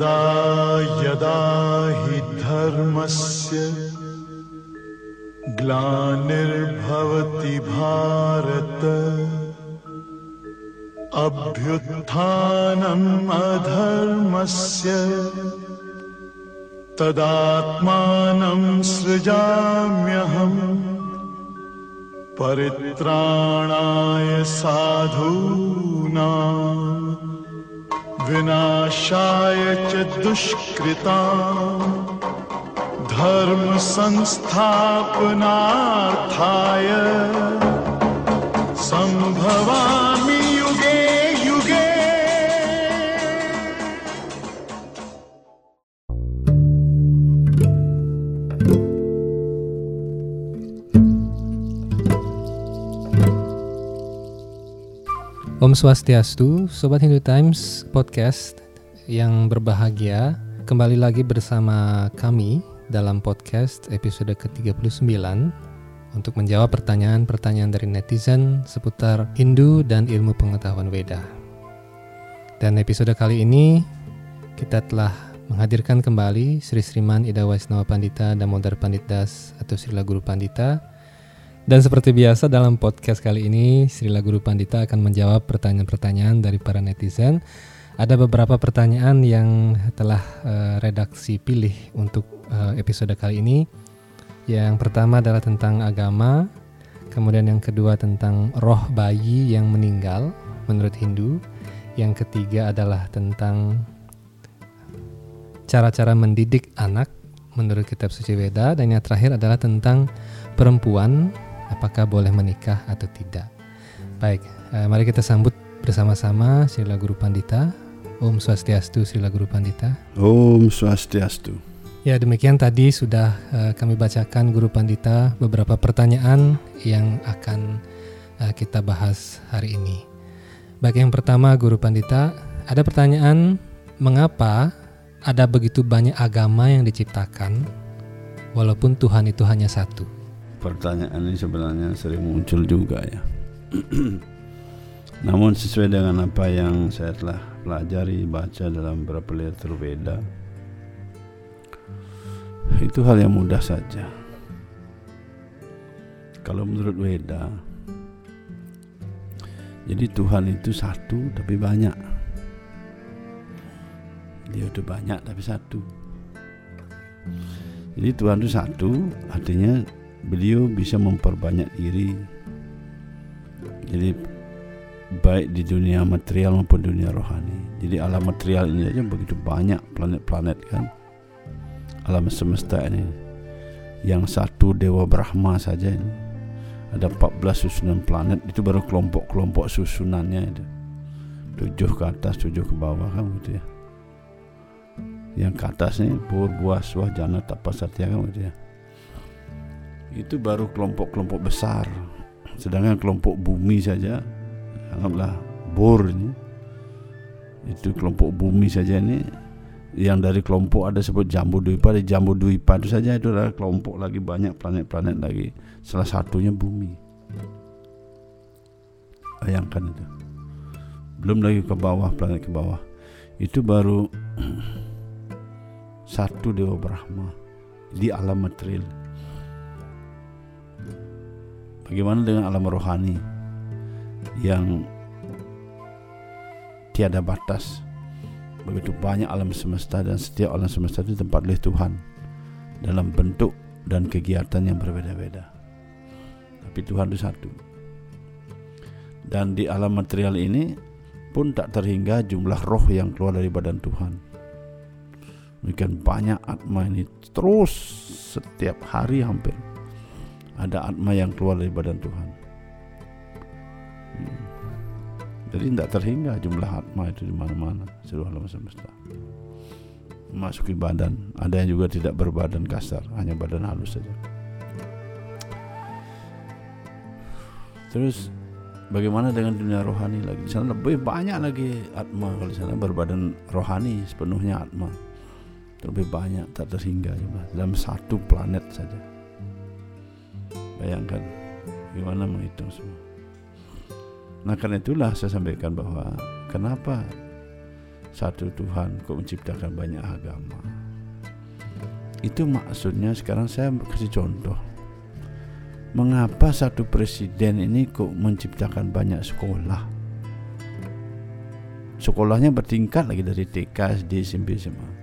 यदा यदा हि धर्मस्य ग्लानिर्भवति भारत अभ्युत्थानम् अधर्मस्य तदात्मानं सृजाम्यहम् परित्राणाय साधूनाम् विनाशाय च दुष्कृता धर्म धर्मसंस्थापनार्थाय सम्भवा Om Swastiastu, Sobat Hindu Times Podcast yang berbahagia. Kembali lagi bersama kami dalam podcast episode ke-39 Untuk menjawab pertanyaan-pertanyaan dari netizen seputar Hindu dan ilmu pengetahuan Weda Dan episode kali ini kita telah menghadirkan kembali Sri Sriman Ida Waisnawa Pandita Damodar Panditas atau Srila Guru Pandita dan seperti biasa dalam podcast kali ini, Srila Guru Pandita akan menjawab pertanyaan-pertanyaan dari para netizen. Ada beberapa pertanyaan yang telah eh, redaksi pilih untuk eh, episode kali ini. Yang pertama adalah tentang agama, kemudian yang kedua tentang roh bayi yang meninggal menurut Hindu. Yang ketiga adalah tentang cara-cara mendidik anak menurut kitab suci Weda dan yang terakhir adalah tentang perempuan apakah boleh menikah atau tidak. Baik, eh, mari kita sambut bersama-sama Srila Guru Pandita. Om Swastiastu Srila Guru Pandita. Om Swastiastu. Ya demikian tadi sudah eh, kami bacakan Guru Pandita beberapa pertanyaan yang akan eh, kita bahas hari ini. Baik yang pertama Guru Pandita, ada pertanyaan mengapa ada begitu banyak agama yang diciptakan walaupun Tuhan itu hanya satu? Pertanyaan ini sebenarnya sering muncul juga ya. Namun sesuai dengan apa yang saya telah pelajari baca dalam beberapa literatur Veda, itu hal yang mudah saja. Kalau menurut Weda, jadi Tuhan itu satu tapi banyak. Dia itu banyak tapi satu. Jadi Tuhan itu satu, artinya beliau bisa memperbanyak diri. Jadi baik di dunia material maupun dunia rohani. Jadi alam material ini aja begitu banyak planet-planet kan. Alam semesta ini. Yang satu dewa Brahma saja ini. Ada 14 susunan planet itu baru kelompok-kelompok susunannya itu. Tujuh ke atas, tujuh ke bawah kan gitu ya. Yang ke atas ini pur, buah, suah, jana, tapas, satya kan gitu ya itu baru kelompok-kelompok besar. Sedangkan kelompok bumi saja anggaplah bor ini itu kelompok bumi saja ini yang dari kelompok ada sebut jambu duipa di jambu duipa itu saja itu adalah kelompok lagi banyak planet-planet lagi. Salah satunya bumi. Bayangkan itu. Belum lagi ke bawah planet ke bawah. Itu baru satu dewa Brahma di alam material Bagaimana dengan alam rohani yang tiada batas? Begitu banyak alam semesta dan setiap alam semesta itu tempat oleh Tuhan dalam bentuk dan kegiatan yang berbeda-beda. Tapi Tuhan itu satu. Dan di alam material ini pun tak terhingga jumlah roh yang keluar dari badan Tuhan. Demikian banyak atma ini terus setiap hari hampir ada atma yang keluar dari badan Tuhan. Hmm. Jadi tidak terhingga jumlah atma itu di mana-mana seluruh alam semesta. Masuki badan, ada yang juga tidak berbadan kasar, hanya badan halus saja. Terus bagaimana dengan dunia rohani lagi? Di sana lebih banyak lagi atma kalau di sana berbadan rohani sepenuhnya atma. Lebih banyak tak terhingga dalam satu planet saja. Bayangkan. Gimana menghitung semua. Nah karena itulah saya sampaikan bahwa kenapa satu Tuhan kok menciptakan banyak agama? Itu maksudnya sekarang saya kasih contoh. Mengapa satu presiden ini kok menciptakan banyak sekolah? Sekolahnya bertingkat lagi dari TK, SD, SMP, SMA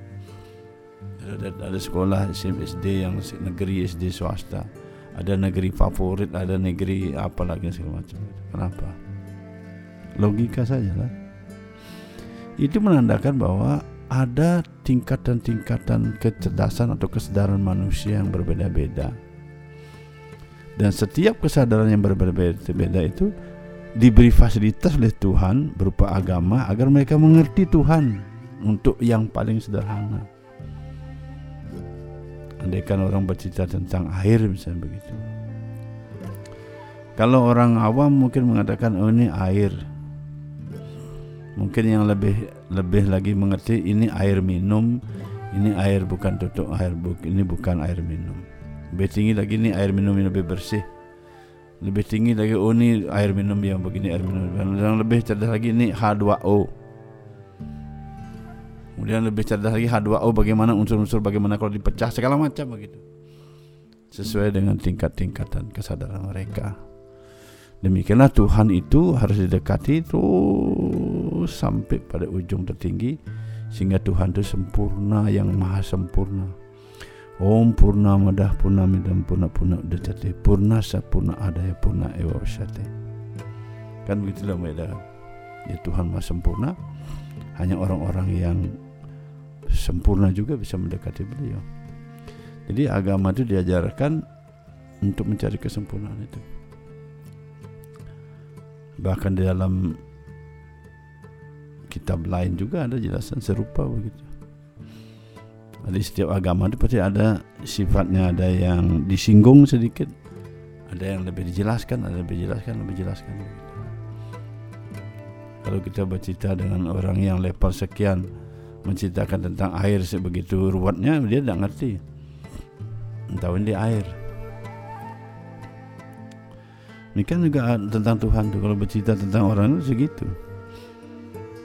ada, ada sekolah SD yang negeri SD swasta ada negeri favorit ada negeri apa lagi segala macam. Kenapa? Logika saja lah itu menandakan bahwa ada tingkatan-tingkatan kecerdasan atau kesadaran manusia yang berbeda-beda. Dan setiap kesadaran yang berbeda-beda itu diberi fasilitas oleh Tuhan berupa agama agar mereka mengerti Tuhan untuk yang paling sederhana andaikan orang bercerita tentang air misalnya begitu. Kalau orang awam mungkin mengatakan oh ini air. Mungkin yang lebih lebih lagi mengerti ini air minum ini air bukan tutup air buk ini bukan air minum. Lebih tinggi lagi ini air minum yang lebih bersih. Lebih tinggi lagi oh ini air minum yang begini air minum yang lebih cerdas lagi ini H2O Kemudian lebih cerdas lagi H2O bagaimana unsur-unsur bagaimana kalau dipecah segala macam begitu. Sesuai dengan tingkat-tingkatan kesadaran mereka. Demikianlah Tuhan itu harus didekati terus sampai pada ujung tertinggi sehingga Tuhan itu sempurna yang maha sempurna. Om purna madah purna midam purna purna udacate purna sapurna adaya purna ewa usyate. Kan begitulah mereka. Ya Tuhan maha sempurna. Hanya orang-orang yang sempurna juga bisa mendekati beliau. Jadi agama itu diajarkan untuk mencari kesempurnaan itu. Bahkan di dalam kitab lain juga ada jelasan serupa begitu. Di setiap agama itu pasti ada sifatnya, ada yang disinggung sedikit, ada yang lebih dijelaskan, ada yang lebih dijelaskan, lebih dijelaskan. Kalau kita bercerita dengan orang yang level sekian, menceritakan tentang air sebegitu ruwetnya dia tidak ngerti. Tahu ini air. Demikian juga tentang Tuhan tuh kalau bercerita tentang orang itu segitu.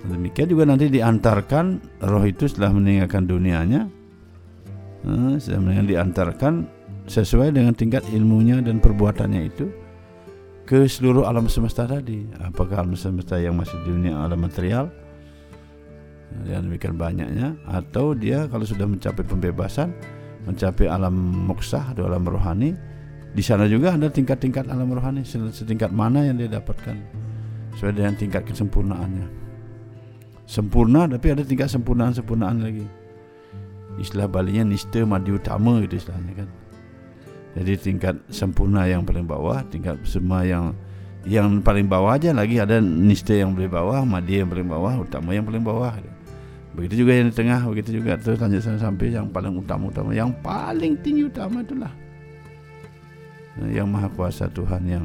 Demikian juga nanti diantarkan roh itu setelah meninggalkan dunianya eh, setelah diantarkan sesuai dengan tingkat ilmunya dan perbuatannya itu ke seluruh alam semesta tadi. Apakah alam semesta yang masih di dunia alam material yang demikian banyaknya. Atau dia kalau sudah mencapai pembebasan mencapai alam moksah atau alam rohani di sana juga ada tingkat-tingkat alam rohani setingkat mana yang dia dapatkan sesuai dengan tingkat kesempurnaannya. Sempurna tapi ada tingkat sempurnaan-sempurnaan lagi. Istilah balinya nista madi utama gitu istilahnya kan. Jadi tingkat sempurna yang paling bawah tingkat semua yang yang paling bawah aja lagi. Ada nista yang paling bawah madi yang paling bawah utama yang paling bawah. gitu. Begitu juga yang di tengah, begitu juga terus lanjut sampai yang paling utama-utama, yang paling tinggi utama itulah yang maha kuasa Tuhan yang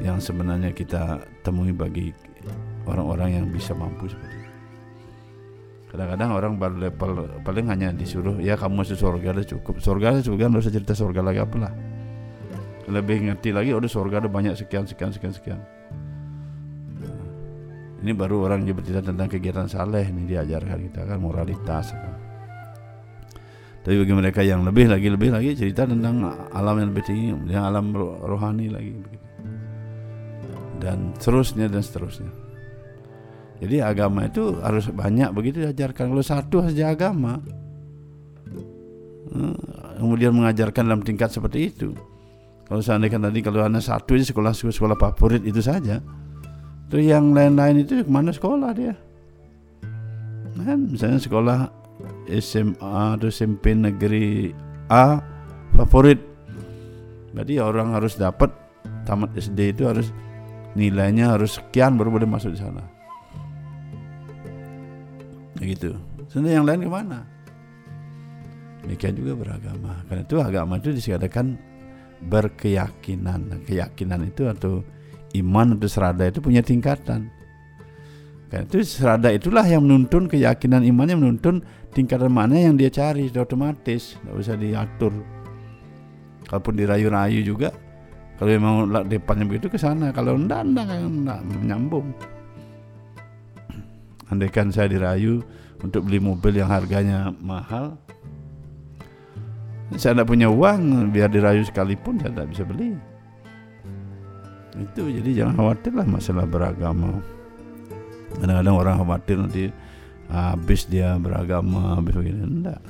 yang sebenarnya kita temui bagi orang-orang yang bisa mampu seperti itu. Kadang-kadang orang baru level paling hanya disuruh ya kamu masuk surga udah cukup. Surga udah cukup kan usah cerita surga lagi apalah. Lebih ngerti lagi udah surga ada banyak sekian sekian sekian sekian. Ini baru orang yang bercerita tentang kegiatan saleh ini diajarkan kita kan moralitas. Tapi bagi mereka yang lebih lagi lebih lagi cerita tentang alam yang lebih tinggi, yang alam rohani lagi. Dan seterusnya dan seterusnya. Jadi agama itu harus banyak begitu diajarkan. Kalau satu saja agama, eh, kemudian mengajarkan dalam tingkat seperti itu. Kalau seandainya tadi kalau hanya satu aja sekolah sekolah favorit itu saja, Terus yang lain-lain itu ke mana sekolah dia? Kan misalnya sekolah SMA atau SMP negeri A favorit. Berarti ya orang harus dapat tamat SD itu harus nilainya harus sekian baru boleh masuk di sana. Begitu. Sebenarnya yang lain ke mana? Demikian juga beragama. Karena itu agama itu disediakan berkeyakinan. Keyakinan itu atau iman atau serada itu punya tingkatan. Karena itu serada itulah yang menuntun keyakinan imannya menuntun tingkatan mana yang dia cari sudah otomatis, tidak usah diatur. Kalaupun dirayu-rayu juga, kalau memang depannya begitu ke sana, kalau enggak enggak enggak menyambung. andaikan saya dirayu untuk beli mobil yang harganya mahal saya tidak punya uang biar dirayu sekalipun saya tidak bisa beli itu jadi jangan khawatir lah masalah beragama. Kadang-kadang orang khawatir nanti habis dia beragama habis begini enggak.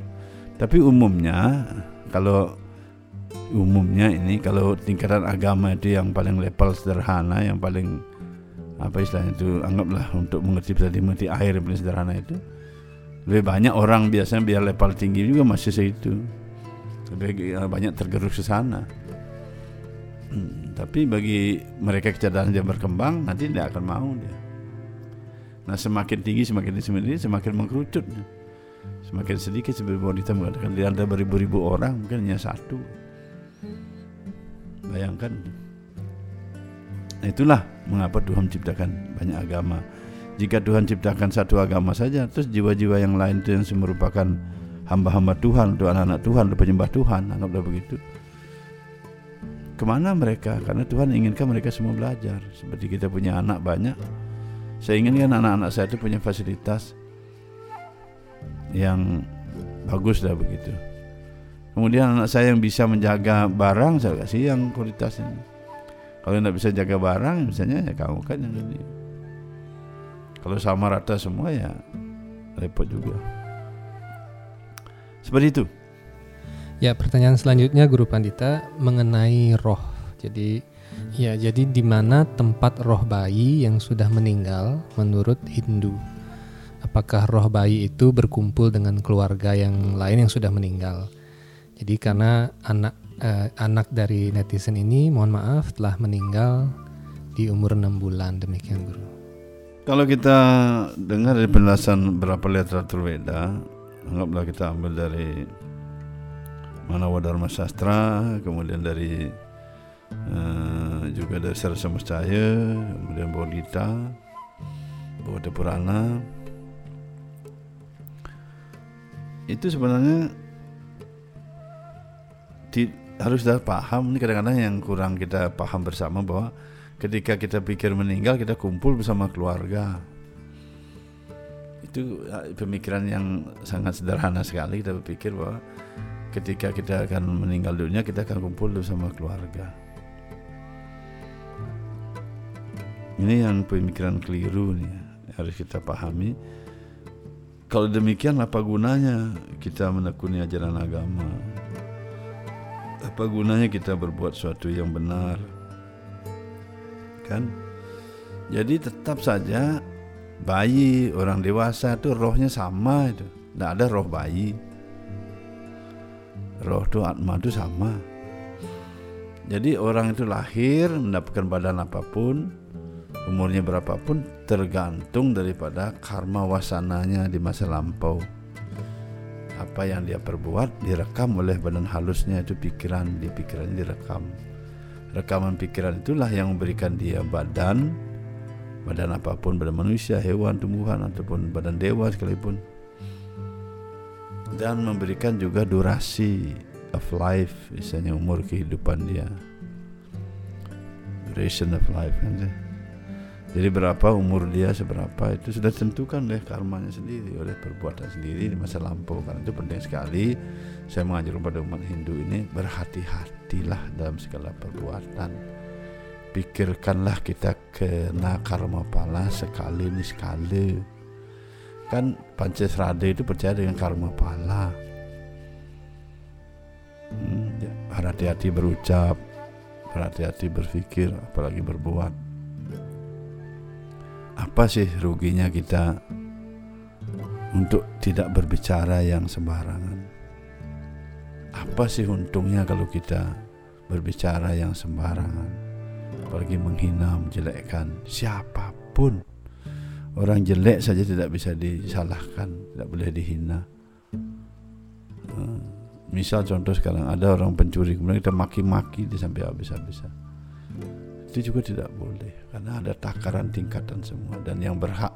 Tapi umumnya kalau umumnya ini kalau tingkatan agama itu yang paling level sederhana yang paling apa istilahnya itu anggaplah untuk mengerti bisa mengerti air yang paling sederhana itu lebih banyak orang biasanya biar level tinggi juga masih segitu. Lebih banyak tergerus ke sana Hmm, tapi bagi mereka kecerdasan yang berkembang nanti tidak akan mau dia. Nah semakin tinggi semakin tinggi semakin, mengkerucut. Semakin sedikit seperti wanita mengatakan di antara beribu-ribu orang mungkin hanya satu. Bayangkan. Nah, itulah mengapa Tuhan ciptakan banyak agama. Jika Tuhan ciptakan satu agama saja, terus jiwa-jiwa yang lain itu yang merupakan hamba-hamba Tuhan, untuk anak-anak Tuhan, untuk penyembah Tuhan, anggaplah begitu ke mana mereka? Karena Tuhan inginkan mereka semua belajar. Seperti kita punya anak banyak saya inginkan anak-anak saya itu punya fasilitas yang bagus dah begitu. Kemudian anak saya yang bisa menjaga barang saya kasih yang kualitasnya. Kalau tidak bisa jaga barang misalnya ya kamu kan yang ini. Kalau sama rata semua ya repot juga. Seperti itu Ya, pertanyaan selanjutnya Guru Pandita mengenai roh. Jadi, ya, jadi di mana tempat roh bayi yang sudah meninggal menurut Hindu? Apakah roh bayi itu berkumpul dengan keluarga yang lain yang sudah meninggal? Jadi karena anak eh, anak dari netizen ini, mohon maaf, telah meninggal di umur 6 bulan. Demikian, Guru. Kalau kita dengar dari penjelasan beberapa literatur Weda, anggaplah kita ambil dari Manawa Dharma Sastra, kemudian dari uh, juga dari Sarasa Mescaya, kemudian Bodhita, Bodha Purana. Itu sebenarnya di, harus sudah paham ini kadang-kadang yang kurang kita paham bersama bahwa ketika kita pikir meninggal kita kumpul bersama keluarga itu pemikiran yang sangat sederhana sekali kita berpikir bahwa ketika kita akan meninggal dunia kita akan kumpul bersama keluarga. Ini yang pemikiran keliru nih harus kita pahami. Kalau demikian apa gunanya kita menekuni ajaran agama? Apa gunanya kita berbuat sesuatu yang benar? Kan? Jadi tetap saja bayi orang dewasa itu rohnya sama itu. Tidak ada roh bayi roh itu atma itu sama. Jadi orang itu lahir mendapatkan badan apa pun umurnya berapapun tergantung daripada karma wasananya di masa lampau. Apa yang dia perbuat direkam oleh badan halusnya itu pikiran di pikirannya direkam. Rekaman pikiran itulah yang memberikan dia badan badan apa pun badan manusia hewan tumbuhan ataupun badan dewa sekalipun dan memberikan juga durasi of life misalnya umur kehidupan dia. Duration of life kan sih? Jadi berapa umur dia seberapa itu sudah tentukan oleh karmanya sendiri oleh perbuatan sendiri di masa lampau. Karena itu penting sekali saya mengajar kepada umat Hindu ini berhati-hatilah dalam segala perbuatan. Pikirkanlah kita kena karma pala sekali ini sekali kan Pancasrada itu percaya dengan karma pala hmm, ya, berhati-hati berucap berhati-hati berpikir apalagi berbuat. Apa sih ruginya kita untuk tidak berbicara yang sembarangan? Apa sih untungnya kalau kita berbicara yang sembarangan? Apalagi menghina menjelekkan siapa pun Orang jelek saja tidak bisa disalahkan, tidak boleh dihina. Eh, misal contoh sekarang ada orang pencuri kemudian kita maki-maki di sampai habis-habisan. Itu juga tidak boleh karena ada takaran tingkatan semua dan yang berhak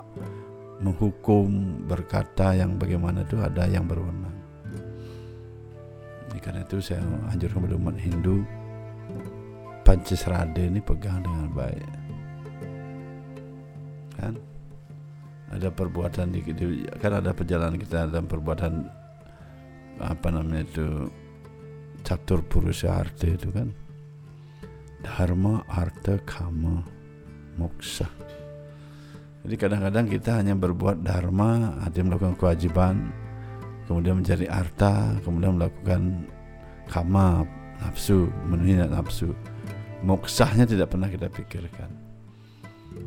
menghukum berkata yang bagaimana itu ada yang berwenang. karena itu saya anjurkan kepada umat Hindu Pancasrada ini pegang dengan baik. Kan? Ada perbuatan di, di kan ada perjalanan kita dalam perbuatan apa namanya itu catur purusha arta itu kan. Dharma arta kama moksa. Jadi kadang-kadang kita hanya berbuat dharma artinya melakukan kewajiban kemudian mencari harta kemudian melakukan kama nafsu memenuhi nafsu. Moksahnya tidak pernah kita pikirkan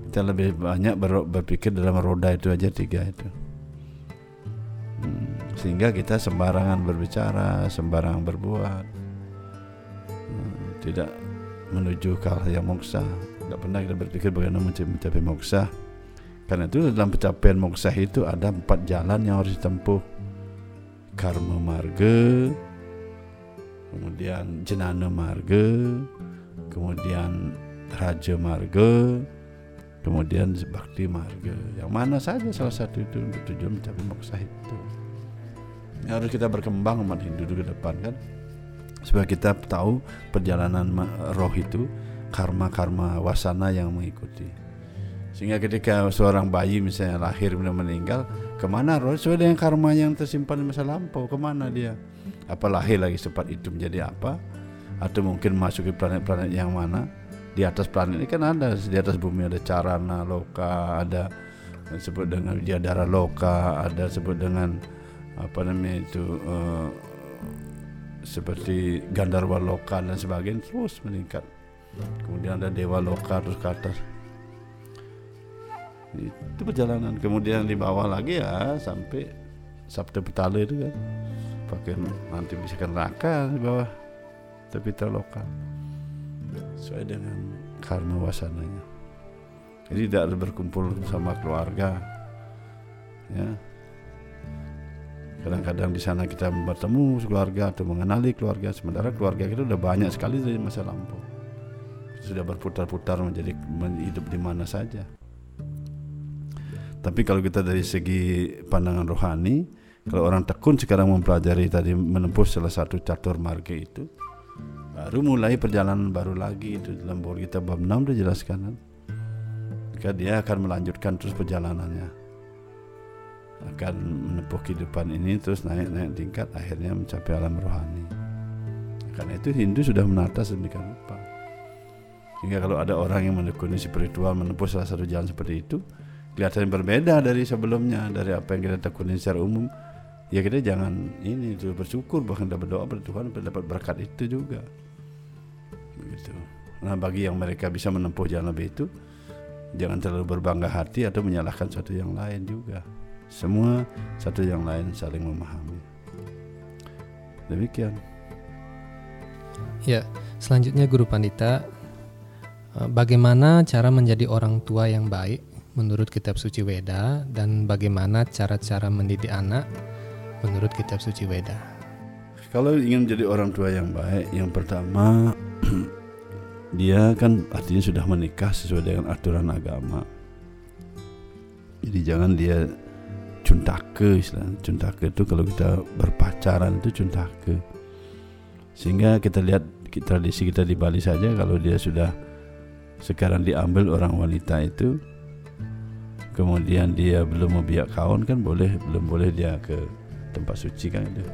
kita lebih banyak ber- berpikir dalam roda itu aja tiga itu. Hmm, sehingga kita sembarangan berbicara sembarangan berbuat. Hmm, tidak menuju ke hal yang moksa. Tidak pernah kita berpikir bagaimana mencapai, moksa. Karena itu dalam pencapaian moksa itu ada empat jalan yang harus ditempuh. Karma marga kemudian jenana marga kemudian raja marga kemudian bakti marga. Yang mana saja salah satu itu untuk tujuan mencapai moksa itu. Yang harus kita berkembang umat Hindu ke depan kan? Supaya kita tahu perjalanan roh itu karma-karma wasana yang mengikuti. Sehingga ketika seorang bayi misalnya lahir kemudian meninggal ke mana roh? Sesuai dengan karma yang tersimpan di masa lampau ke mana dia? Apa lahir lagi sempat itu menjadi apa? Atau mungkin masuk ke planet-planet yang mana di atas planet ini kan ada di atas bumi ada carana loka ada disebut dengan widyadara loka ada disebut dengan apa namanya itu eh, seperti gandarwa loka dan sebagainya terus meningkat. Kemudian ada dewa loka terus ke atas. Itu perjalanan. Kemudian di bawah lagi ya sampai Sabda Petala itu kan. Pakai nanti bisa neraka di bawah tepi terloka sesuai dengan karma wasananya. Jadi tidak harus berkumpul sama keluarga ya. Kadang-kadang di sana kita bertemu keluarga atau mengenali keluarga sementara keluarga kita udah banyak sekali dari masa lampau. Sudah berputar-putar menjadi hidup di mana saja. Tapi kalau kita dari segi pandangan rohani kalau orang tekun sekarang mempelajari tadi menempuh salah satu catur marga itu baru mulai perjalanan baru lagi itu dalam buku kita bab 6 sudah jelaskan kan? Maka dia akan melanjutkan terus perjalanannya. Akan menempuh kehidupan ini terus naik-naik tingkat akhirnya mencapai alam rohani. Karena itu Hindu sudah menata sedemikian rupa. Sehingga kalau ada orang yang menekuni spiritual menempuh salah satu jalan seperti itu kelihatan berbeda dari sebelumnya dari apa yang kita tekuni secara umum. Ya kita jangan ini itu bersyukur bahkan kita berdoa pada Tuhan dapat berkat itu juga begitu nah bagi yang mereka bisa menempuh jalan lebih itu jangan terlalu berbangga hati atau menyalahkan satu yang lain juga. Semua satu yang lain saling memahami. Demikian. Ya, selanjutnya Guru Pandita, eh, bagaimana cara menjadi orang tua yang baik menurut kitab suci Weda dan bagaimana cara-cara mendidik anak menurut kitab suci Weda? Kalau ingin menjadi orang tua yang baik, yang pertama dia kan artinya sudah menikah sesuai dengan aturan agama. Jadi jangan dia cuntake istilahnya. Cuntake itu kalau kita berpacaran itu cuntake. Sehingga kita lihat tradisi kita di Bali saja kalau dia sudah sekarang diambil orang wanita itu kemudian dia belum membiak kawan kan boleh belum boleh dia ke tempat suci kan itu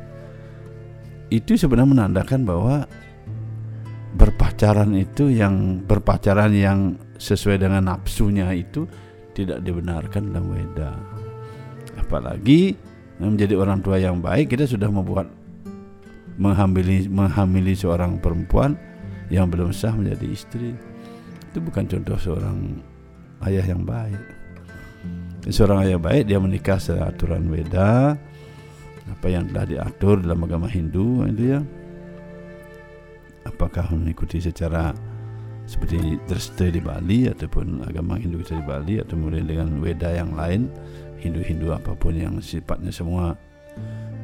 itu sebenarnya menandakan bahwa berpacaran itu yang berpacaran yang sesuai dengan nafsunya itu tidak dibenarkan dalam Weda. Apalagi menjadi orang tua yang baik kita sudah membuat menghamili menghamili seorang perempuan yang belum sah menjadi istri. Itu bukan contoh seorang ayah yang baik. Seorang ayah baik dia menikah secara aturan Weda apa yang telah diatur dalam agama Hindu itu ya apakah mengikuti secara seperti Dresta di Bali ataupun agama Hindu kita di Bali atau kemudian dengan Weda yang lain Hindu-Hindu apa pun yang sifatnya semua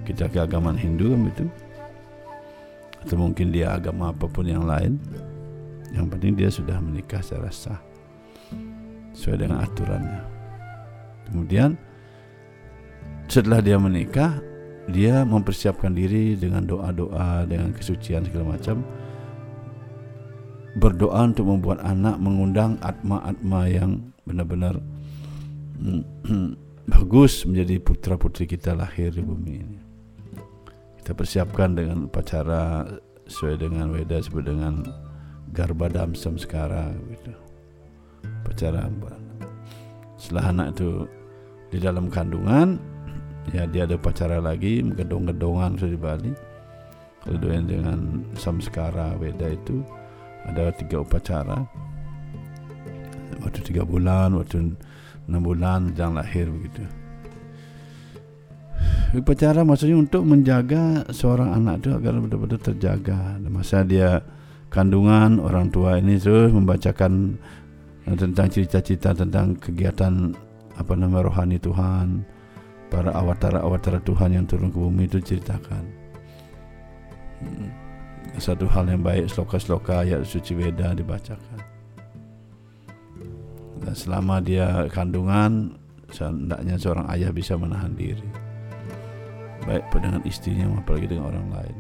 kita keagamaan Hindu kan begitu? Atau mungkin dia agama apa pun yang lain yang penting dia sudah menikah secara sah sesuai dengan aturannya. Kemudian setelah dia menikah dia mempersiapkan diri dengan doa-doa dengan kesucian segala macam berdoa untuk membuat anak mengundang atma-atma yang benar-benar mm, bagus menjadi putra putri kita lahir di bumi ini. Kita persiapkan dengan upacara sesuai dengan Weda sesuai dengan Garba Damsam sekarang gitu. Upacara setelah anak itu di dalam kandungan ya dia ada upacara lagi gedong-gedongan sudah di Bali kalau dengan samskara Weda itu ada tiga upacara waktu tiga bulan waktu enam bulan jangan lahir begitu. Upacara maksudnya untuk menjaga seorang anak itu agar betul-betul terjaga. Masa dia kandungan orang tua ini terus membacakan eh, tentang cerita-cerita tentang kegiatan apa nama rohani Tuhan, para awatara-awatara Tuhan yang turun ke bumi itu ceritakan. Hmm. Satu hal yang baik, sloka-sloka ayat suci Weda dibacakan. Dan selama dia kandungan, hendaknya seorang ayah bisa menahan diri. Baik dengan istrinya apalagi dengan orang lain.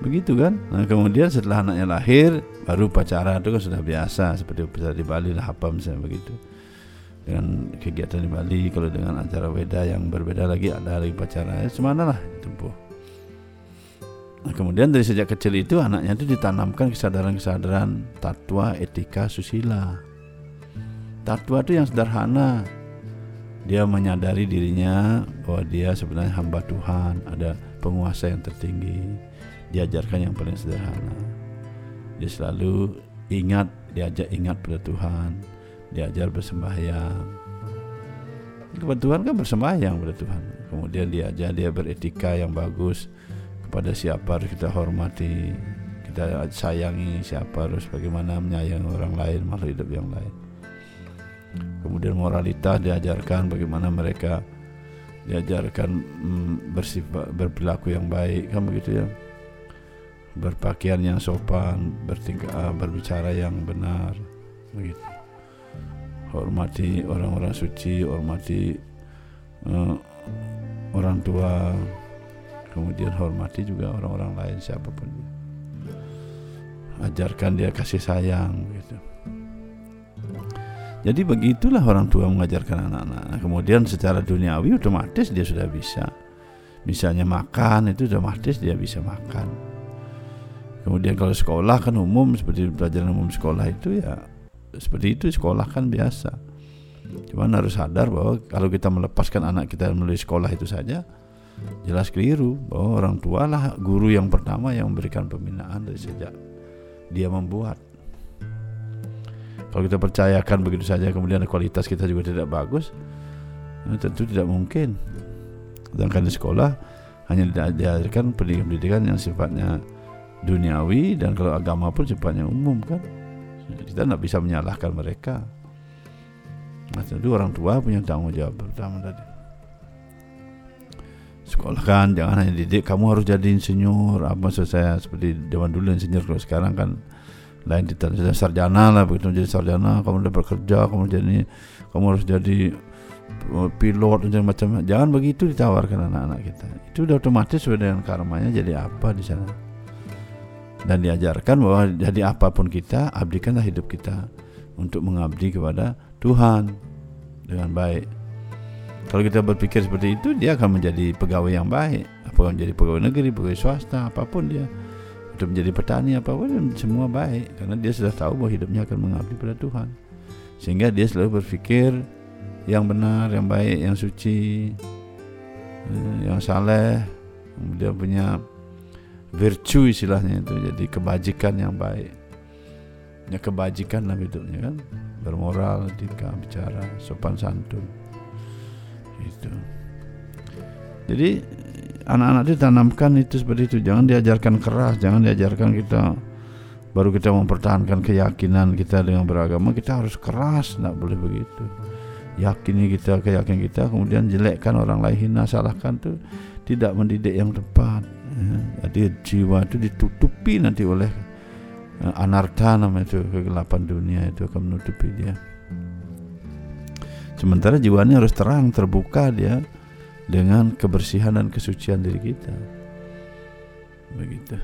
Begitu kan? Nah kemudian setelah anaknya lahir, baru pacaran itu kan sudah biasa seperti upacara di Bali lah apa misalnya begitu. Dengan kegiatan di Bali, kalau dengan acara Weda yang berbeda lagi ada lagi pacaran, ya, semana lah tempuh. Nah, kemudian dari sejak kecil itu anaknya itu ditanamkan kesadaran-kesadaran tatwa, etika, susila. Tatwa itu yang sederhana. Dia menyadari dirinya bahwa dia sebenarnya hamba Tuhan, ada penguasa yang tertinggi. Diajarkan yang paling sederhana. Dia selalu ingat, diajak ingat pada Tuhan, diajar bersembahyang. Kebetulan kan bersembahyang pada Tuhan. Kemudian diajar dia beretika yang bagus, kepada siapa harus kita hormati kita sayangi siapa harus bagaimana menyayangi orang lain makhluk hidup yang lain. Kemudian moralitas diajarkan bagaimana mereka diajarkan mm, bersifat berperilaku yang baik kan begitu ya? Berpakaian yang sopan bertingkah ah, berbicara yang benar begitu. Hormati orang-orang suci hormati uh, orang tua kemudian hormati juga orang-orang lain siapa pun ajarkan dia kasih sayang gitu. Jadi begitulah orang tua mengajarkan anak-anak. Nah, kemudian secara duniawi otomatis dia sudah bisa. Misalnya makan itu otomatis dia bisa makan. Kemudian kalau sekolah kan umum seperti pelajaran umum sekolah itu ya seperti itu sekolah kan biasa. Cuman harus sadar bahwa kalau kita melepaskan anak kita melalui sekolah itu saja jelas keliru bahwa orang tua lah guru yang pertama yang memberikan pembinaan dari sejak dia membuat. Kalau kita percayakan begitu saja kemudian kualitas kita juga tidak bagus, ya tentu tidak mungkin. Sedangkan di sekolah hanya diajarkan pendidikan-pendidikan yang sifatnya duniawi dan kalau agama pun sifatnya umum kan. Kita tidak bisa menyalahkan mereka. Nah, tentu orang tua punya tanggung jawab pertama tadi sekolah. Kan jangan hanya didik kamu harus jadi insinyur. Apa saya seperti zaman dulu insinyur kalau sekarang kan lain di sarjana lah begitu jadi sarjana kamu udah bekerja kamu jadi kamu harus jadi pilot dan macam. Jangan begitu ditawarkan anak-anak kita. Itu udah otomatis sudah dengan karmanya jadi apa di sana. Dan diajarkan bahwa jadi apa pun kita abdikanlah hidup kita untuk mengabdi kepada Tuhan dengan baik kalau kita berpikir seperti itu, dia akan menjadi pegawai yang baik. Apakah menjadi pegawai negeri, pegawai swasta, apa pun dia. Untuk menjadi petani, apa pun semua baik. Karena dia sudah tahu bahwa hidupnya akan mengabdi pada Tuhan. Sehingga dia selalu berpikir yang benar, yang baik, yang suci, eh, yang saleh. Kemudian punya virtue istilahnya itu. Jadi kebajikan yang baik. Ya kebajikan dalam hidupnya kan. Bermoral, etika, bicara, sopan santun itu jadi anak-anak ditanamkan itu seperti itu. Jangan diajarkan keras jangan diajarkan kita baru kita mempertahankan keyakinan kita dengan beragama kita harus keras tidak boleh begitu. Yakini kita keyakinan kita kemudian jelekkan orang lain hina salahkan itu tidak mendidik yang tepat. Ya. jadi jiwa itu ditutupi nanti oleh eh, anarta namanya itu kegelapan dunia itu akan menutupi dia Sementara jiwanya harus terang, terbuka dia dengan kebersihan dan kesucian diri kita. Begitu.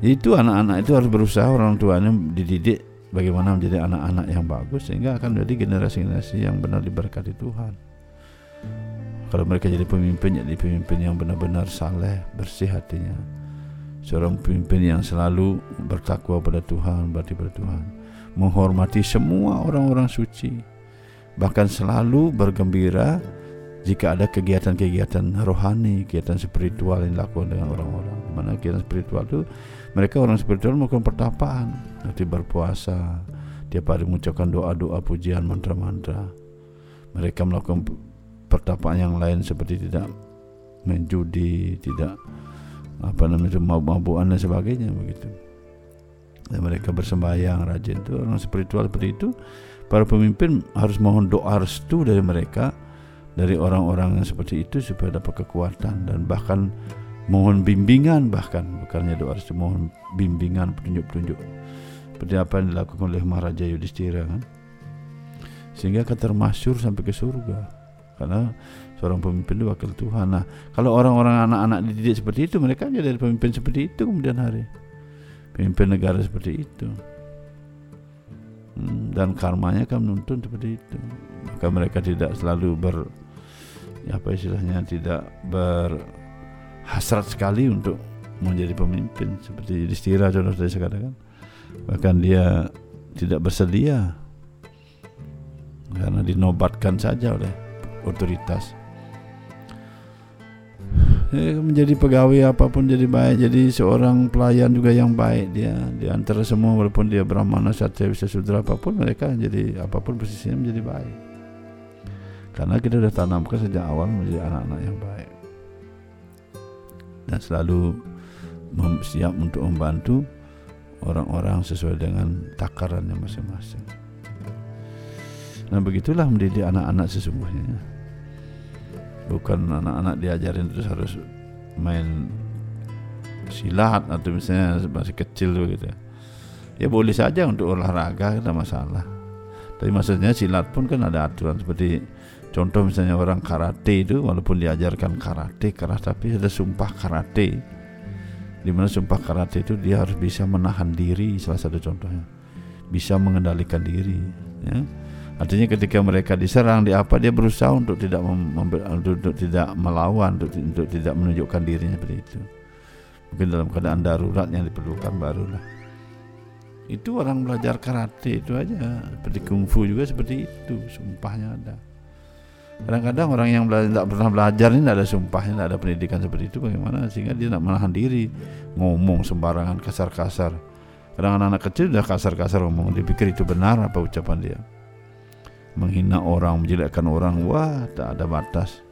Itu anak-anak itu harus berusaha orang tuanya dididik bagaimana menjadi anak-anak yang bagus sehingga akan menjadi generasi-generasi yang benar diberkati Tuhan. Kalau mereka jadi pemimpin, jadi pemimpin yang benar-benar saleh, bersih hatinya. Seorang pemimpin yang selalu bertakwa pada Tuhan, berarti pada Tuhan. Menghormati semua orang-orang suci. Bahkan selalu bergembira jika ada kegiatan-kegiatan rohani, kegiatan spiritual yang dilakukan dengan orang-orang. Mana kegiatan spiritual itu mereka orang spiritual melakukan pertapaan, nanti berpuasa, tiap hari mengucapkan doa-doa pujian mantra-mantra. Mereka melakukan pertapaan yang lain seperti tidak main judi, tidak apa namanya mabuk-mabukan dan sebagainya begitu. Dan mereka bersembahyang rajin itu orang spiritual seperti itu. Para pemimpin harus mohon doa restu dari mereka dari orang-orang yang seperti itu supaya dapat kekuatan dan bahkan mohon bimbingan bahkan bukannya doa restu mohon bimbingan petunjuk-petunjuk seperti apa yang dilakukan oleh Maharaja Yudhistira kan sehingga akan termasyur sampai ke surga karena seorang pemimpin itu wakil Tuhan. Nah, kalau orang-orang anak-anak dididik seperti itu, mereka jadi pemimpin seperti itu kemudian hari. Pemimpin negara seperti itu. Hmm, dan karmanya kan menuntun seperti itu. Maka mereka tidak selalu ber ya apa istilahnya tidak berhasrat sekali untuk menjadi pemimpin seperti Yudhistira contoh saya katakan. Bahkan dia tidak bersedia karena dinobatkan saja oleh otoritas menjadi pegawai apa pun jadi baik. Jadi seorang pelayan juga yang baik dia. Di antara semua walaupun dia brahmana satya bisa sudra apa pun mereka jadi apa pun posisinya menjadi baik. Karena kita sudah tanamkan sejak awal menjadi anak-anak yang baik. Dan selalu siap untuk membantu orang-orang sesuai dengan takarannya masing-masing. Nah begitulah mendidik anak-anak sesungguhnya bukan anak-anak diajarin terus harus main silat atau misalnya masih kecil begitu ya. Boleh saja untuk olahraga tidak masalah. Tapi maksudnya silat pun kan ada aturan seperti contoh misalnya orang karate itu walaupun diajarkan karate keras tapi ada sumpah karate. Di mana sumpah karate itu dia harus bisa menahan diri salah satu contohnya. Bisa mengendalikan diri ya Artinya ketika mereka diserang di apa dia berusaha untuk tidak mem, untuk, tidak melawan untuk, untuk tidak menunjukkan dirinya seperti itu. Mungkin dalam keadaan darurat yang diperlukan barulah. Itu orang belajar karate itu aja seperti kungfu juga seperti itu sumpahnya ada. Kadang-kadang orang yang tidak pernah belajar ini tidak ada sumpahnya, tidak ada pendidikan seperti itu bagaimana sehingga dia tidak menahan diri ngomong sembarangan kasar-kasar. Kadang anak-anak kecil sudah kasar-kasar ngomong, dipikir itu benar apa ucapan dia menghina orang, menjelekkan orang, wah tak ada batas.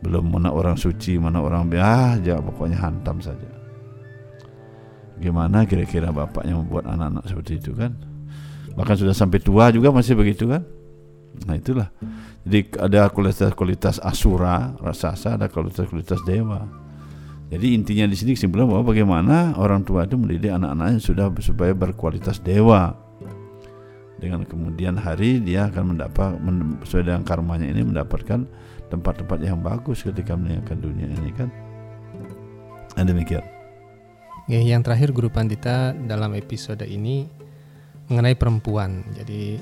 Belum mana orang suci, mana orang ah, jangan pokoknya hantam saja. Gimana kira-kira bapaknya membuat anak-anak seperti itu kan? Bahkan sudah sampai tua juga masih begitu kan? Nah itulah. Jadi ada kualitas-kualitas asura, raksasa, ada kualitas-kualitas dewa. Jadi intinya di sini kesimpulan bahwa bagaimana orang tua itu mendidik anak-anaknya sudah supaya berkualitas dewa dengan kemudian hari dia akan mendapat sesuai dengan karmanya ini mendapatkan tempat-tempat yang bagus ketika meninggalkan dunia ini kan? Dan demikian. Ya, yang terakhir guru pandita dalam episode ini mengenai perempuan. Jadi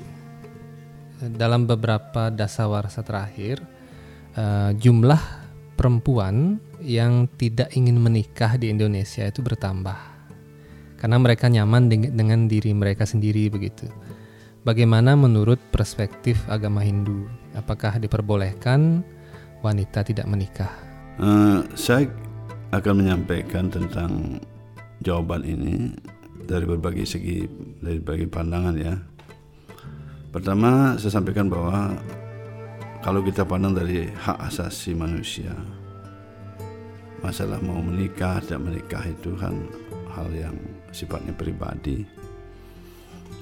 dalam beberapa dasawarsa terakhir uh, jumlah perempuan yang tidak ingin menikah di Indonesia itu bertambah. Karena mereka nyaman dengan diri mereka sendiri begitu Bagaimana menurut perspektif agama Hindu? Apakah diperbolehkan wanita tidak menikah? Uh, saya akan menyampaikan tentang jawaban ini dari berbagai segi, dari berbagai pandangan ya. Pertama, saya sampaikan bahwa kalau kita pandang dari hak asasi manusia, masalah mau menikah tidak menikah itu kan hal yang sifatnya pribadi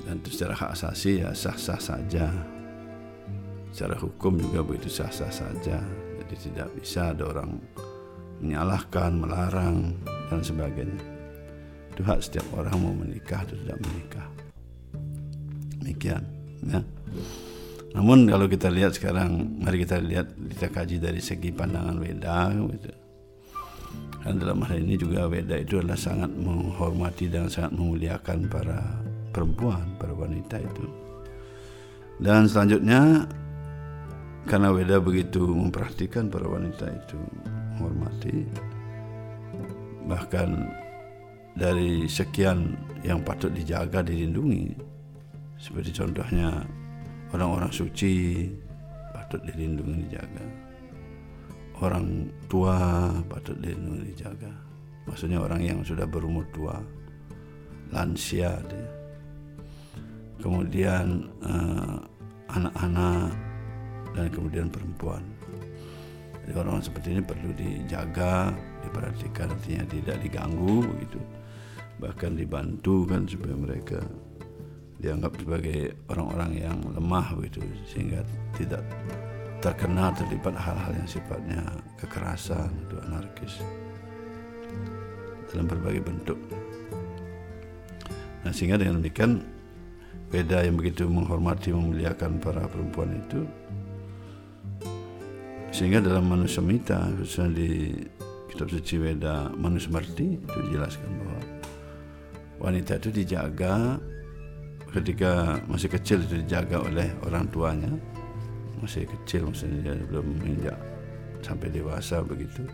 dan secara hak asasi ya sah-sah saja. Secara hukum juga begitu sah-sah saja. Jadi tidak bisa ada orang menyalahkan melarang dan sebagainya. Itu hak setiap orang mau menikah atau tidak menikah. Demikian ya. Namun kalau kita lihat sekarang mari kita lihat kita kaji dari segi pandangan Weda gitu. Dan dalam hal ini juga Weda itu adalah sangat menghormati dan sangat memuliakan para perempuan, para wanita itu. Dan selanjutnya karena Weda begitu memperhatikan para wanita itu menghormati bahkan dari sekian yang patut dijaga dilindungi seperti contohnya orang-orang suci patut dilindungi dijaga orang tua patut dilindungi dijaga maksudnya orang yang sudah berumur tua lansia dia. Kemudian eh, anak-anak dan kemudian perempuan. Jadi orang seperti ini perlu dijaga diperhatikan artinya tidak diganggu begitu. Bahkan dibantu kan supaya mereka dianggap sebagai orang-orang yang lemah begitu sehingga tidak terkena terlibat hal-hal yang sifatnya kekerasan atau anarkis. Dalam berbagai bentuk. Nah sehingga dengan demikian beda yang begitu menghormati memuliakan para perempuan itu. Sehingga dalam manusia mita khususnya di kitab suci Weda Manusumarti itu dijelaskan bahwa wanita itu dijaga ketika masih kecil itu dijaga oleh orang tuanya. Masih kecil maksudnya belum menginjak sampai dewasa begitu.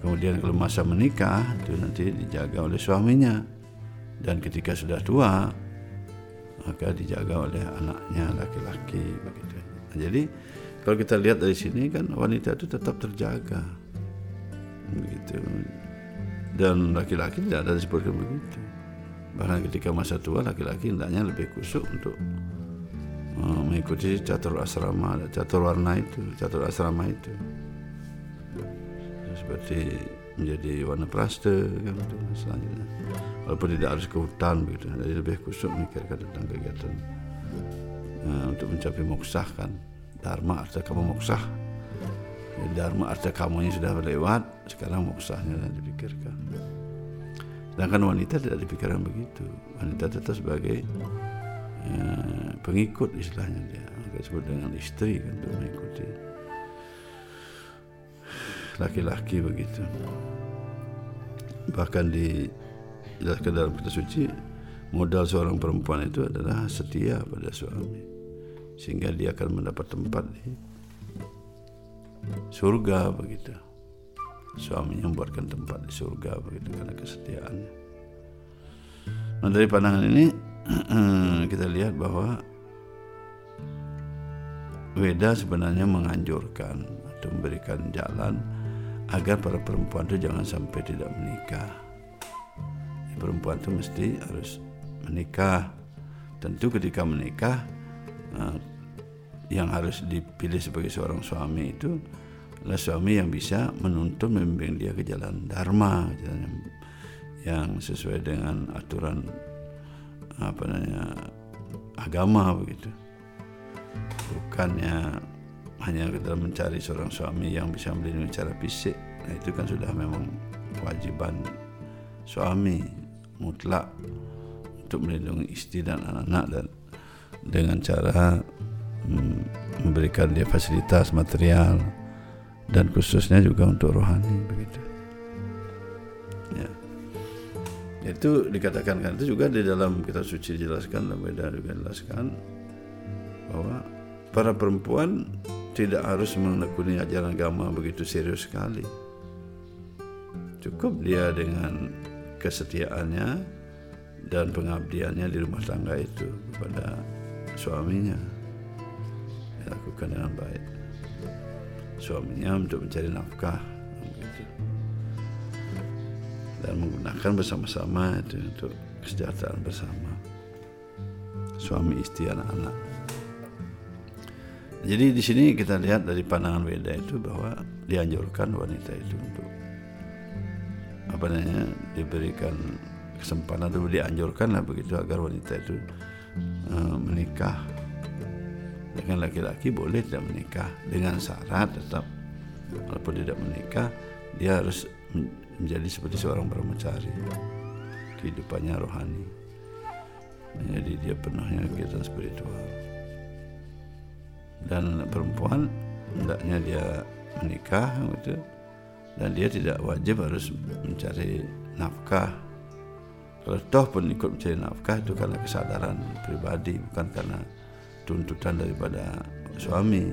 Kemudian kalau masa menikah itu nanti dijaga oleh suaminya. Dan ketika sudah tua maka dijaga oleh anaknya laki-laki begitu. Nah, jadi kalau kita lihat dari sini kan wanita itu tetap terjaga. Begitu. Dan laki-laki tidak ada disebutkan begitu. Bahkan ketika masa tua laki-laki hendaknya lebih kusuk untuk uh, mengikuti catur asrama catur warna itu catur asrama itu. Seperti menjadi warna praste kan selanjutnya walaupun tidak harus ke hutan begitu jadi lebih kusuk memikirkan tentang kegiatan uh, untuk mencapai moksah kan. Dharma artinya kamu moksah. Ya, dharma artinya kamunya sudah berlewat sekarang moksahnya yang dipikirkan. Sedangkan wanita tidak dipikirkan begitu. Wanita tetap sebagai eh, pengikut istilahnya dia. Maka disebut dengan istri kan untuk mengikuti. Laki-laki begitu. Bahkan di ke dalam kitab suci modal seorang perempuan itu adalah setia pada suami sehingga dia akan mendapat tempat di surga begitu suaminya membuatkan tempat di surga begitu karena kesetiaannya nah dari pandangan ini kita lihat bahwa Weda sebenarnya menganjurkan atau memberikan jalan agar para perempuan itu jangan sampai tidak menikah. Perempuan itu mesti harus menikah. Tentu ketika menikah eh, yang harus dipilih sebagai seorang suami itu adalah suami yang bisa menuntun membimbing dia ke jalan dharma, jalan yang, yang sesuai dengan aturan apa namanya agama begitu. Bukannya hanya kita mencari seorang suami yang bisa melindungi secara fisik. Nah itu kan sudah memang kewajiban suami mutlak untuk melindungi istri dan anak-anak dan dengan cara mm, memberikan dia fasilitas material dan khususnya juga untuk rohani begitu ya itu dikatakan kan itu juga di dalam kitab suci dijelaskan dalam beda juga dijelaskan bahwa para perempuan tidak harus menekuni ajaran agama begitu serius sekali. Cukup dia dengan kesetiaannya dan pengabdiannya di rumah tangga itu kepada suaminya dilakukan dengan baik. Suaminya untuk mencari nafkah dan menggunakan bersama-sama itu untuk kesejahteraan bersama suami istri anak-anak. Jadi di sini kita lihat dari pandangan Weda itu bahwa dianjurkan wanita itu untuk apa namanya diberikan kesempatan atau dianjurkan lah begitu agar wanita itu uh, menikah. Dengan laki-laki boleh tidak menikah. Dengan syarat tetap walaupun tidak menikah dia harus menjadi seperti seorang brahmacari. Kehidupannya rohani. Jadi dia penuhnya kegiatan spiritual. Dan perempuan hendaknya dia menikah gitu dan dia tidak wajib harus mencari nafkah Kalau toh pun ikut mencari nafkah itu karena kesadaran pribadi, bukan karena tuntutan daripada suami.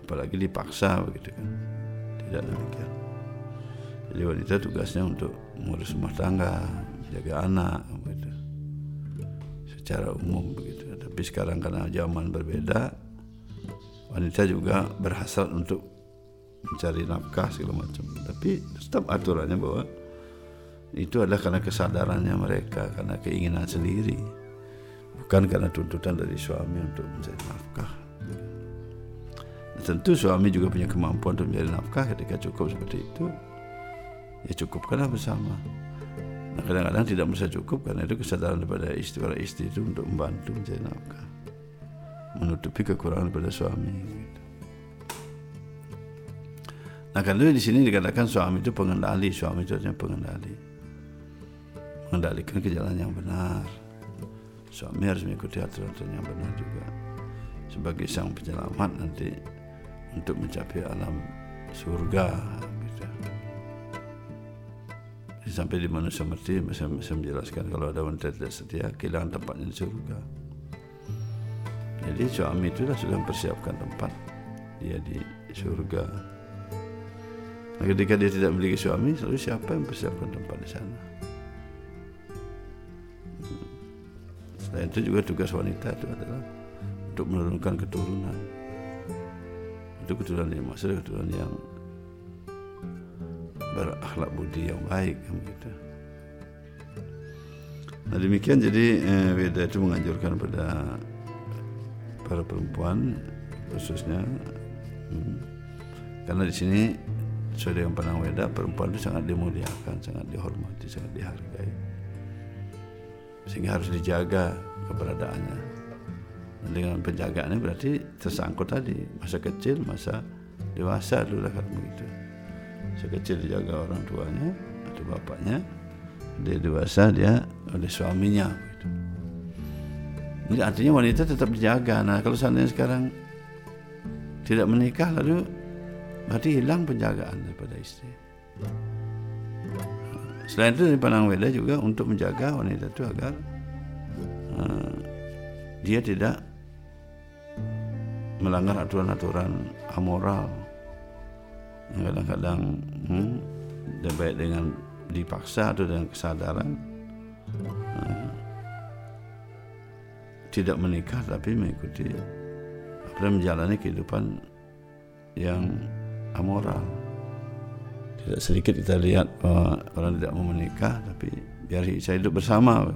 Apalagi dipaksa begitu kan. Tidak demikian. Jadi wanita tugasnya untuk mengurus rumah tangga, jaga anak begitu. Secara umum begitu. Tapi sekarang karena zaman berbeda, wanita juga berhasrat untuk mencari nafkah segala macam. Tapi tetap aturannya bahwa itu adalah karena kesadarannya mereka, karena keinginan sendiri, bukan karena tuntutan dari suami untuk mencari nafkah. Nah, tentu suami juga punya kemampuan untuk mencari nafkah ketika cukup seperti itu. Ya cukupkanlah bersama. Nah kadang-kadang tidak bisa cukup karena itu kesadaran daripada istri para istri itu untuk membantu mencari nafkah, menutupi kekurangan daripada suami. Gitu. Nah karena di sini dikatakan suami itu pengendali, suami itu artinya pengendali, mengendalikan ke jalan yang benar. Suami harus mengikuti aturan-aturan yang benar juga sebagai sang penyelamat nanti untuk mencapai alam surga. Gitu. Sampai di manusia mati bisa menjelaskan kalau ada wanita tidak setia kehilangan tempatnya di surga. Jadi suami itu sudah mempersiapkan tempat dia di surga. Nah, ketika dia tidak memiliki suami, lalu siapa yang mempersiapkan tempat di sana? Selain itu juga tugas wanita itu adalah untuk menurunkan keturunan. Itu keturunan yang maksudnya keturunan yang berakhlak budi yang baik kan begitu. Nah demikian jadi eh, Weda itu menganjurkan pada para perempuan khususnya hmm, karena di sini sesuai dengan pandang Weda perempuan itu sangat dimuliakan, sangat dihormati, sangat dihargai sehingga harus dijaga keberadaannya. Dan dengan penjagaannya berarti tersangkut tadi masa kecil, masa dewasa dulu lah kan begitu. Masa kecil dijaga orang tuanya atau bapaknya, dia dewasa dia oleh suaminya begitu. Jadi artinya wanita tetap dijaga. Nah kalau seandainya sekarang tidak menikah lalu berarti hilang penjagaan daripada istri. Selain itu dari pandang Weda juga untuk menjaga wanita itu agar uh, dia tidak melanggar aturan-aturan amoral kadang-kadang hmm, baik dengan dipaksa atau dengan kesadaran uh, tidak menikah tapi mengikuti apa menjalani kehidupan yang amoral. Tidak sedikit kita lihat bahwa orang tidak mau menikah tapi biar saya hidup bersama.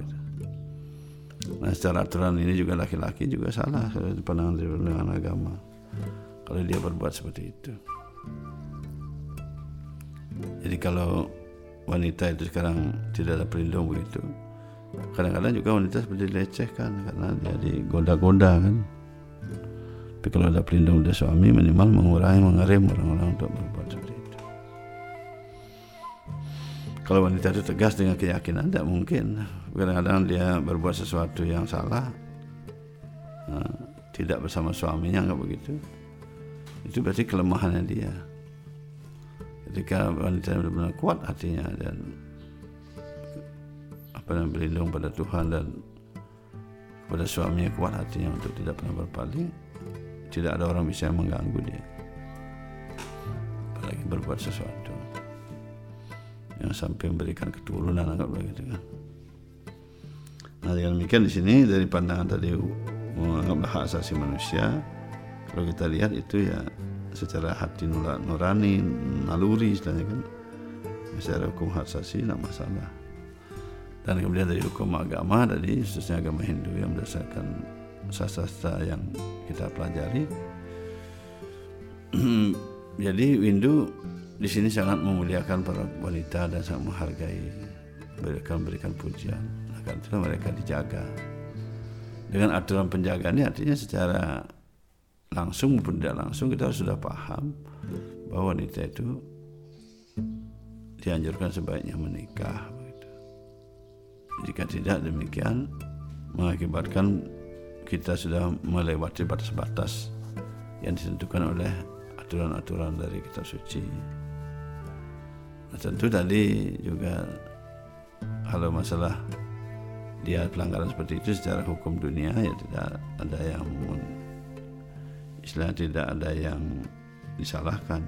Nah secara aturan ini juga laki-laki juga salah pandangan dengan agama kalau dia berbuat seperti itu. Jadi kalau wanita itu sekarang tidak ada pelindung begitu, kadang-kadang juga wanita seperti dilecehkan karena dia digoda-goda kan. Tapi kalau ada pelindung dari suami minimal mengurangi mengerem orang-orang untuk berbuat seperti itu. Kalau wanita itu tegas dengan keyakinan tidak mungkin. Kadang-kadang dia berbuat sesuatu yang salah, nah, tidak bersama suaminya nggak begitu. Itu berarti kelemahannya dia. Ketika wanita benar-benar kuat hatinya dan apa yang berlindung pada Tuhan dan pada suaminya kuat hatinya untuk tidak pernah berpaling, tidak ada orang bisa mengganggu dia. Apalagi berbuat sesuatu. Yang sampai memberikan keturunan anggap begitu kan. Nah dengan demikian di sini dari pandangan tadi menganggap hak asasi manusia kalau kita lihat itu ya secara hati nurani naluri istilahnya kan. Secara hukum hak asasi tidak masalah. Dan kemudian dari hukum agama tadi khususnya agama Hindu yang berdasarkan sastra yang kita pelajari. Jadi Windu di sini sangat memuliakan para wanita dan sangat menghargai mereka memberikan pujian. Karena itu mereka dijaga. Dengan aturan penjagaan ini artinya secara langsung maupun tidak langsung kita sudah paham bahwa wanita itu dianjurkan sebaiknya menikah. Jika tidak demikian mengakibatkan kita sudah melewati batas-batas yang ditentukan oleh aturan-aturan dari kitab suci. Nah, tentu tadi juga kalau masalah dia pelanggaran seperti itu secara hukum dunia ya tidak ada yang istilah tidak ada yang disalahkan.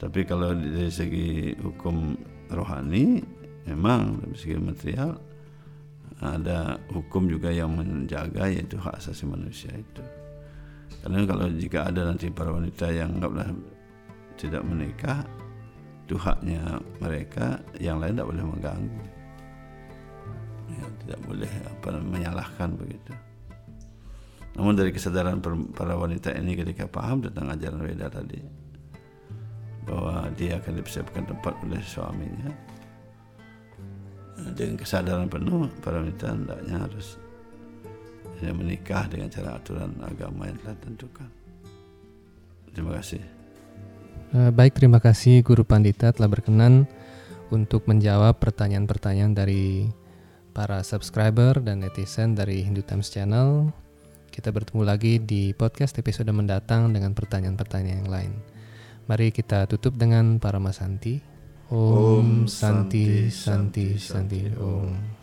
Tapi kalau dari segi hukum rohani memang dari segi material ada hukum juga yang menjaga yaitu hak asasi manusia itu. Karena kalau jika ada nanti para wanita yang anggaplah tidak menikah, itu haknya mereka, yang lain tidak boleh mengganggu. Ya, tidak boleh apa menyalahkan begitu. Namun dari kesadaran para wanita ini ketika paham tentang ajaran Weda tadi bahwa dia akan dipersiapkan tempat oleh suaminya dengan kesadaran penuh para wanita hendaknya harus ya, menikah dengan cara aturan agama yang telah tentukan. Terima kasih. Eh, baik, terima kasih Guru Pandita telah berkenan untuk menjawab pertanyaan-pertanyaan dari para subscriber dan netizen dari Hindu Times Channel. Kita bertemu lagi di podcast episode mendatang dengan pertanyaan-pertanyaan yang lain. Mari kita tutup dengan para Santi. Om, Santi, Santi, Santi, Om. Om